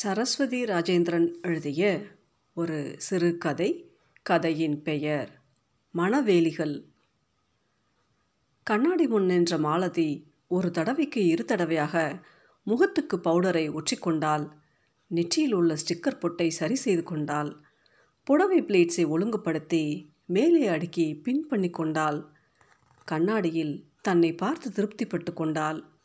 சரஸ்வதி ராஜேந்திரன் எழுதிய ஒரு சிறுகதை கதையின் பெயர் மணவேலிகள். கண்ணாடி முன் நின்ற மாலதி ஒரு தடவைக்கு இரு தடவையாக முகத்துக்கு பவுடரை ஒற்றிக்கொண்டால் நெற்றியில் உள்ள ஸ்டிக்கர் பொட்டை சரி செய்து கொண்டாள் புடவை பிளேட்ஸை ஒழுங்குபடுத்தி மேலே அடுக்கி பின் பண்ணி கொண்டாள் கண்ணாடியில் தன்னை பார்த்து திருப்திப்பட்டு கொண்டாள்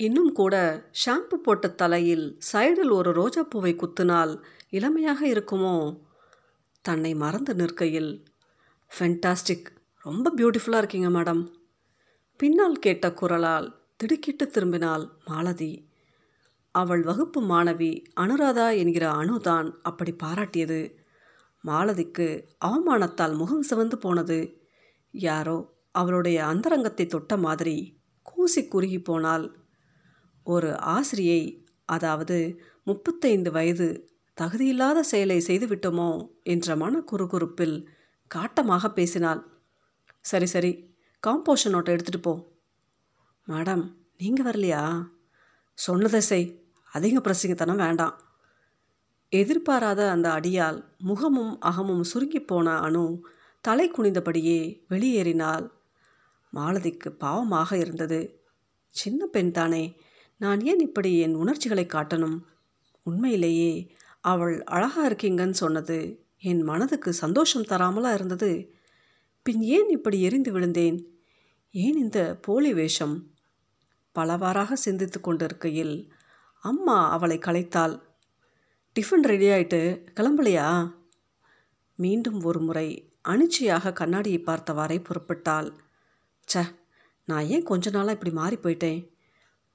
இன்னும் கூட ஷாம்பு போட்ட தலையில் சைடில் ஒரு ரோஜாப்பூவை குத்தினால் இளமையாக இருக்குமோ? தன்னை மறந்து நிற்கையில் ஃபென்டாஸ்டிக் ரொம்ப பியூட்டிஃபுல்லாக இருக்கீங்க மேடம். பின்னால் கேட்ட குரலால் திடுக்கிட்டு திரும்பினாள் மாலதி. அவள் வகுப்பு மாணவி அனுராதா என்கிற அணுதான் அப்படி பாராட்டியது. மாலதிக்கு அவமானத்தால் முகம் சிவந்து போனது. யாரோ அவளுடைய அந்தரங்கத்தை தொட்ட மாதிரி கூசி குறுகி போனாள் ஒரு ஆசிரியை அதாவது முப்பத்தைந்து வயது தகுதியில்லாத செயலை செய்துவிட்டோமோ என்ற மன குறுகுறுப்பில் காட்டமாக பேசினாள். சரி சரி காம்போஷன் நோட்டை எடுத்துகிட்டு போ. மேடம் நீங்கள் வரலையா? சொன்னதை செய். அதிக பிரசங்கத்தனம் வேண்டாம். எதிர்பாராத அந்த அடியால் முகமும் அகமும் சுருங்கி போன அணு தலை குனிந்தபடியே வெளியேறினாள். மாலதிக்கு பாவமாக இருந்தது. சின்ன பெண் தானே. நான் ஏன் இப்படி என் உணர்ச்சிகளை காட்டணும்? உண்மையிலேயே அவள் அழகாக இருக்கீங்கன்னு சொன்னது என் மனதுக்கு சந்தோஷம் தராமலாக இருந்தது. பின் ஏன் இப்படி எரிந்து விழுந்தேன்? ஏன் இந்த போலி வேஷம்? பலவாறாக சிந்தித்து கொண்டிருக்கையில் அம்மா அவளை கலைத்தாள். டிஃபன் ரெடி ஆயிட்டு கிளம்பலையா? மீண்டும் ஒரு முறை அனிச்சையாக கண்ணாடியை பார்த்தவாறே புறப்பட்டாள். ச நான் ஏன் கொஞ்ச நாளாக இப்படி மாறி போயிட்டேன்?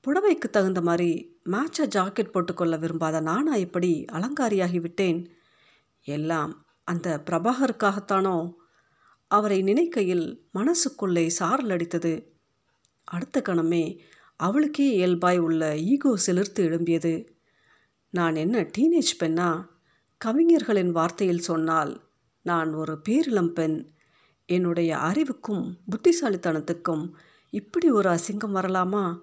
புடவைக்கு தகுந்த மாதிரி மேட்சாக ஜாக்கெட் போட்டுக்கொள்ள விரும்பாத நானா இப்படி அலங்காரியாகி விட்டேன். எல்லாம் அந்த பிரபாகருக்காகத்தானோ? அவரை நினைக்கையில் மனசுக்குள்ளே சாரல் அடித்தது. அடுத்த கணமே அவளுக்கே இயல்பாய் உள்ள ஈகோ செலுத்து எழும்பியது. நான் என்ன டீனேஜ் பெண்ணா? கவிஞர்களின் வார்த்தையில் சொன்னால் நான் ஒரு பேரிளம் பெண். என்னுடைய அறிவுக்கும் புத்திசாலித்தனத்துக்கும் இப்படி ஒரு அசிங்கம் வரலாமா?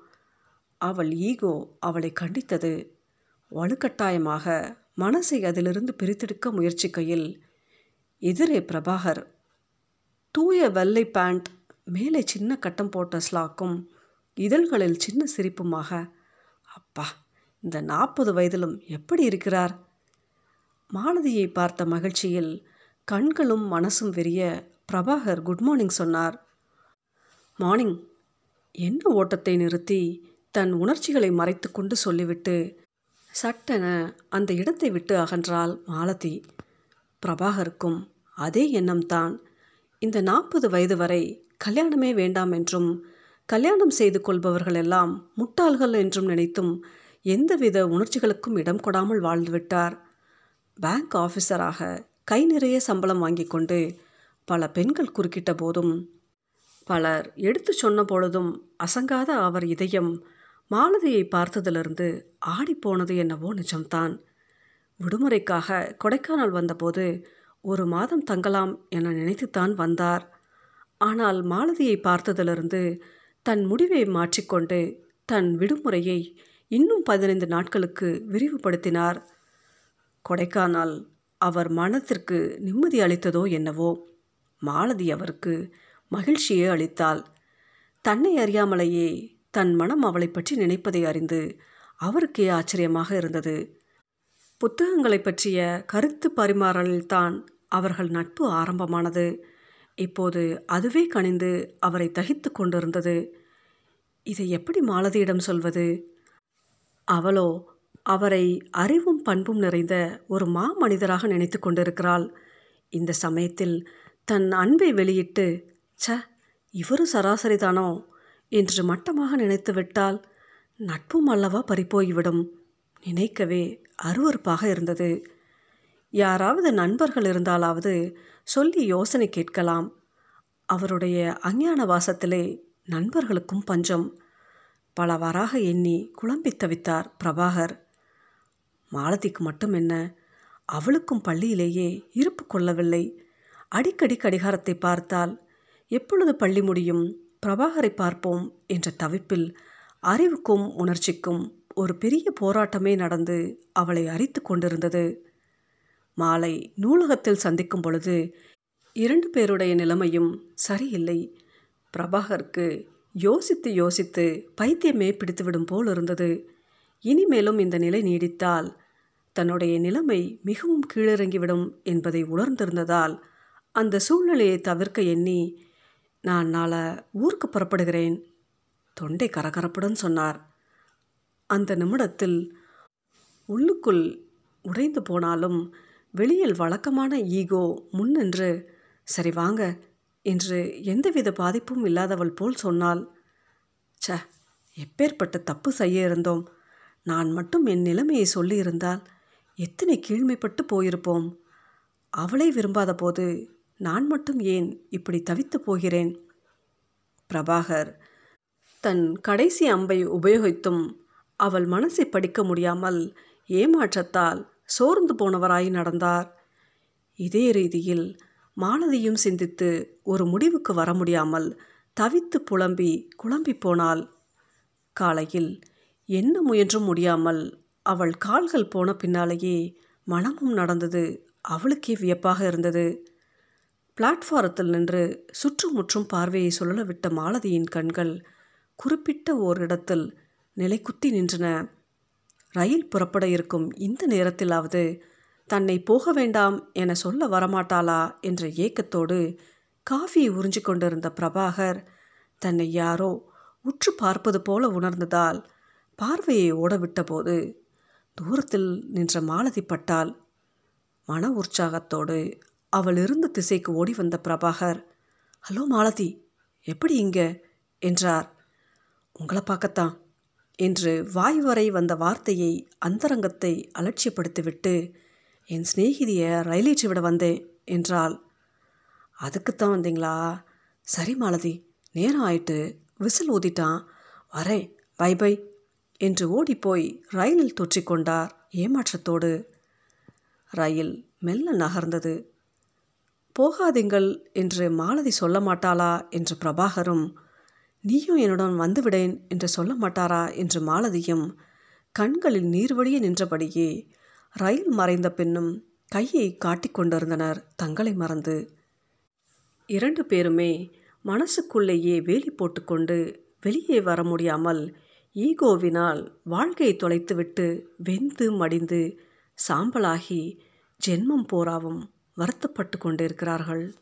அவள் ஈகோ அவளை கண்டித்தது. வலுக்கட்டாயமாக மனசை அதிலிருந்து பிரித்தெடுக்க முயற்சிக்கையில் எதிரே பிரபாகர் தூய வெள்ளை பேண்ட் மேலே சின்ன கட்டம் போட்ட ஸ்லாக்கும் இதழ்களில் சின்ன சிரிப்புமாக அப்பா இந்த நாற்பது வயதிலும் எப்படி இருக்கிறார்? மாலதியை பார்த்த மகிழ்ச்சியில் கண்களும் மனசும் விரிய பிரபாகர் குட் மார்னிங் சொன்னார். மார்னிங் என்ன ஓட்டத்தை நிறுத்தி தன் உணர்ச்சிகளை மறைத்து கொண்டு சொல்லிவிட்டு சட்டென அந்த இடத்தை விட்டு அகன்றாள் மாலதி. பிரபாகருக்கும் அதே எண்ணம்தான். இந்த நாற்பது வயது வரை கல்யாணமே வேண்டாம் என்றும் கல்யாணம் செய்து கொள்பவர்கள் எல்லாம் முட்டாள்கள் என்றும் நினைத்தும் எந்தவித உணர்ச்சிகளுக்கும் இடம் கொடாமல் வாழ்ந்துவிட்டார். பேங்க் ஆஃபீஸராக கை நிறைய சம்பளம் வாங்கி கொண்டு பல பெண்கள் குறுக்கிட்ட போதும் பலர் எடுத்து சொன்ன பொழுதும் அசங்காத அவர் இதயம் மாலதியை பார்த்ததிலிருந்து ஆடிப்போனது என்னவோ நிஜம்தான். விடுமுறைக்காக கொடைக்கானல் வந்தபோது ஒரு மாதம் தங்கலாம் என நினைத்துத்தான் வந்தார். ஆனால் மாலதியை பார்த்ததிலிருந்து தன் முடிவை மாற்றிக்கொண்டு தன் விடுமுறையை இன்னும் பதினைந்து நாட்களுக்கு விரிவுபடுத்தினார். கொடைக்கானல் அவர் மனத்திற்கு நிம்மதி அளித்ததோ என்னவோ மாலதி அவருக்கு மகிழ்ச்சியே அளித்தாள். தன்னை அறியாமலேயே தன் மனம் அவளை பற்றி நினைப்பதை அறிந்து அவருக்கே ஆச்சரியமாக இருந்தது. புத்தகங்களை பற்றிய கருத்து பரிமாறலில்தான் அவர்கள் நட்பு ஆரம்பமானது. இப்போது அதுவே கணிந்து அவரை தகித்து கொண்டிருந்தது. இதை எப்படி மாலதியிடம் சொல்வது? அவளோ அவரை அறிவும் பண்பும் நிறைந்த ஒரு மாமனிதராக நினைத்து கொண்டிருக்கிறாள். இந்த சமயத்தில் தன் அன்பை வெளியிட்டு ச இவரும் சராசரி தானோ என்று மட்டமாக நினைத்துவிட்டால் நட்பும் அல்லவா பறிப்போய்விடும். நினைக்கவே அருவறுப்பாக இருந்தது. யாராவது நண்பர்கள் இருந்தாலாவது சொல்லி யோசனை கேட்கலாம். அவருடைய அஞ்ஞான வாசத்திலே நண்பர்களுக்கும் பஞ்சம். பலவாறாக எண்ணி குழம்பி தவித்தார் பிரபாகர். மாலதிக்கு மட்டும் என்ன அவளுக்கும் பள்ளியிலேயே இருப்பு கொள்ளவில்லை. அடிக்கடி கடிகாரத்தை பார்த்தால் எப்பொழுது பள்ளி முடியும்? பிரபாகரை பார்ப்போம் என்ற தவிப்பில் அறிவுக்கும் உணர்ச்சிக்கும் ஒரு பெரிய போராட்டமே நடந்து அவளை அரித்து கொண்டிருந்தது. மாலை நூலகத்தில் சந்திக்கும் பொழுது இரண்டு பேருடைய நிலைமையும் சரியில்லை. பிரபாகருக்கு யோசித்து யோசித்து பைத்தியமே பிடித்துவிடும் போல் இருந்தது. இனிமேலும் இந்த நிலை நீடித்தால் தன்னுடைய நிலைமை மிகவும் கீழிறங்கிவிடும் என்பதை உணர்ந்திருந்ததால் அந்த சூழ்நிலையை தவிர்க்க எண்ணி நான் நாளை ஊருக்கு புறப்படுகிறேன். தொண்டை கரகரப்புடன் சொன்னார். அந்த நிமிடத்தில் உள்ளுக்குள் உடைந்து போனாலும் வெளியில் வழக்கமான ஈகோ முன்னின்று சரி வாங்க என்று எந்தவித பாதிப்பும் இல்லாதவள் போல் சொன்னாள். ச எப்பேற்பட்ட தப்பு செய்ய இருந்தோம். நான் மட்டும் என் நிலைமையை சொல்லியிருந்தால் எத்தனை கீழ்மைப்பட்டு போயிருப்போம். அவளை விரும்பாத போது நான் மட்டும் ஏன் இப்படி தவித்து போகிறேன்? பிரபாகர் தன் கடைசி அம்பை உபயோகித்தும் அவள் மனசை படிக்க முடியாமல் ஏமாற்றத்தால் சோர்ந்து போனவராய் நடந்தார். இதே ரீதியில் மாலதியும் சிந்தித்து ஒரு முடிவுக்கு வர முடியாமல் தவித்து புலம்பி குழம்பி போனாள். காலையில் என்ன முயன்றும் முடியாமல் அவள் கால்கள் போன பின்னாலேயே மனமும் நடந்தது அவளுக்கே வியப்பாக இருந்தது. பிளாட்ஃபாரத்தில் நின்று சுற்றுமுற்றும் பார்வையை சுழல விட்ட மாலதியின் கண்கள் குறிப்பிட்ட ஓரிடத்தில் நிலைக்குத்தி நின்றன. ரயில் புறப்பட இருக்கும் இந்த நேரத்திலாவது தன்னை போக வேண்டாம் என சொல்ல வரமாட்டாளா என்ற ஏக்கத்தோடு காஃபியை உறிஞ்சு கொண்டிருந்த பிரபாகர் தன்னை யாரோ உற்று பார்ப்பது போல உணர்ந்ததால் பார்வையை ஓடவிட்டபோது தூரத்தில் நின்ற மாலதி பட்டால் மன உற்சாகத்தோடு அவள் இருந்த திசைக்கு ஓடி வந்த பிரபாகர் ஹலோ மாலதி எப்படி இங்க? என்றார். உங்களை பார்க்கத்தான் என்று வாய் வரை வந்த வார்த்தையை அந்தரங்கத்தை அலட்சியப்படுத்திவிட்டு என் சிநேகிதியை ரயிலேற்றி விட வந்தேன் என்றாள். அதுக்குத்தான் வந்தீங்களா? சரி மாலதி நேரம் ஆயிட்டு விசில் ஊதிட்டான். வரேன் பை பை என்று ஓடிப்போய் ரயிலில் தொற்றிக்கொண்டார் ஏமாற்றத்தோடு. ரயில் மெல்ல நகர்ந்தது. போகாதீங்கள் என்று மாலதி சொல்ல மாட்டாளா என்று பிரபாகரும் நீயும் என்னுடன் வந்துவிடேன் என்று சொல்ல மாட்டாரா என்று மாலதியும் கண்களில் நீர்வழிய நின்றபடியே ரயில் மறைந்த பின்னும் கையை காட்டிக்கொண்டிருந்தனர் தங்களை மறந்து. இரண்டு பேருமே மனசுக்குள்ளேயே வேலி போட்டுக்கொண்டு வெளியே வர முடியாமல் ஈகோவினால் வாழ்க்கையை தொலைத்துவிட்டு வெந்து மடிந்து சாம்பலாகி ஜென்மம் போராவும் வருத்தப்பட்டு கொண்டிருக்கிறார்கள்.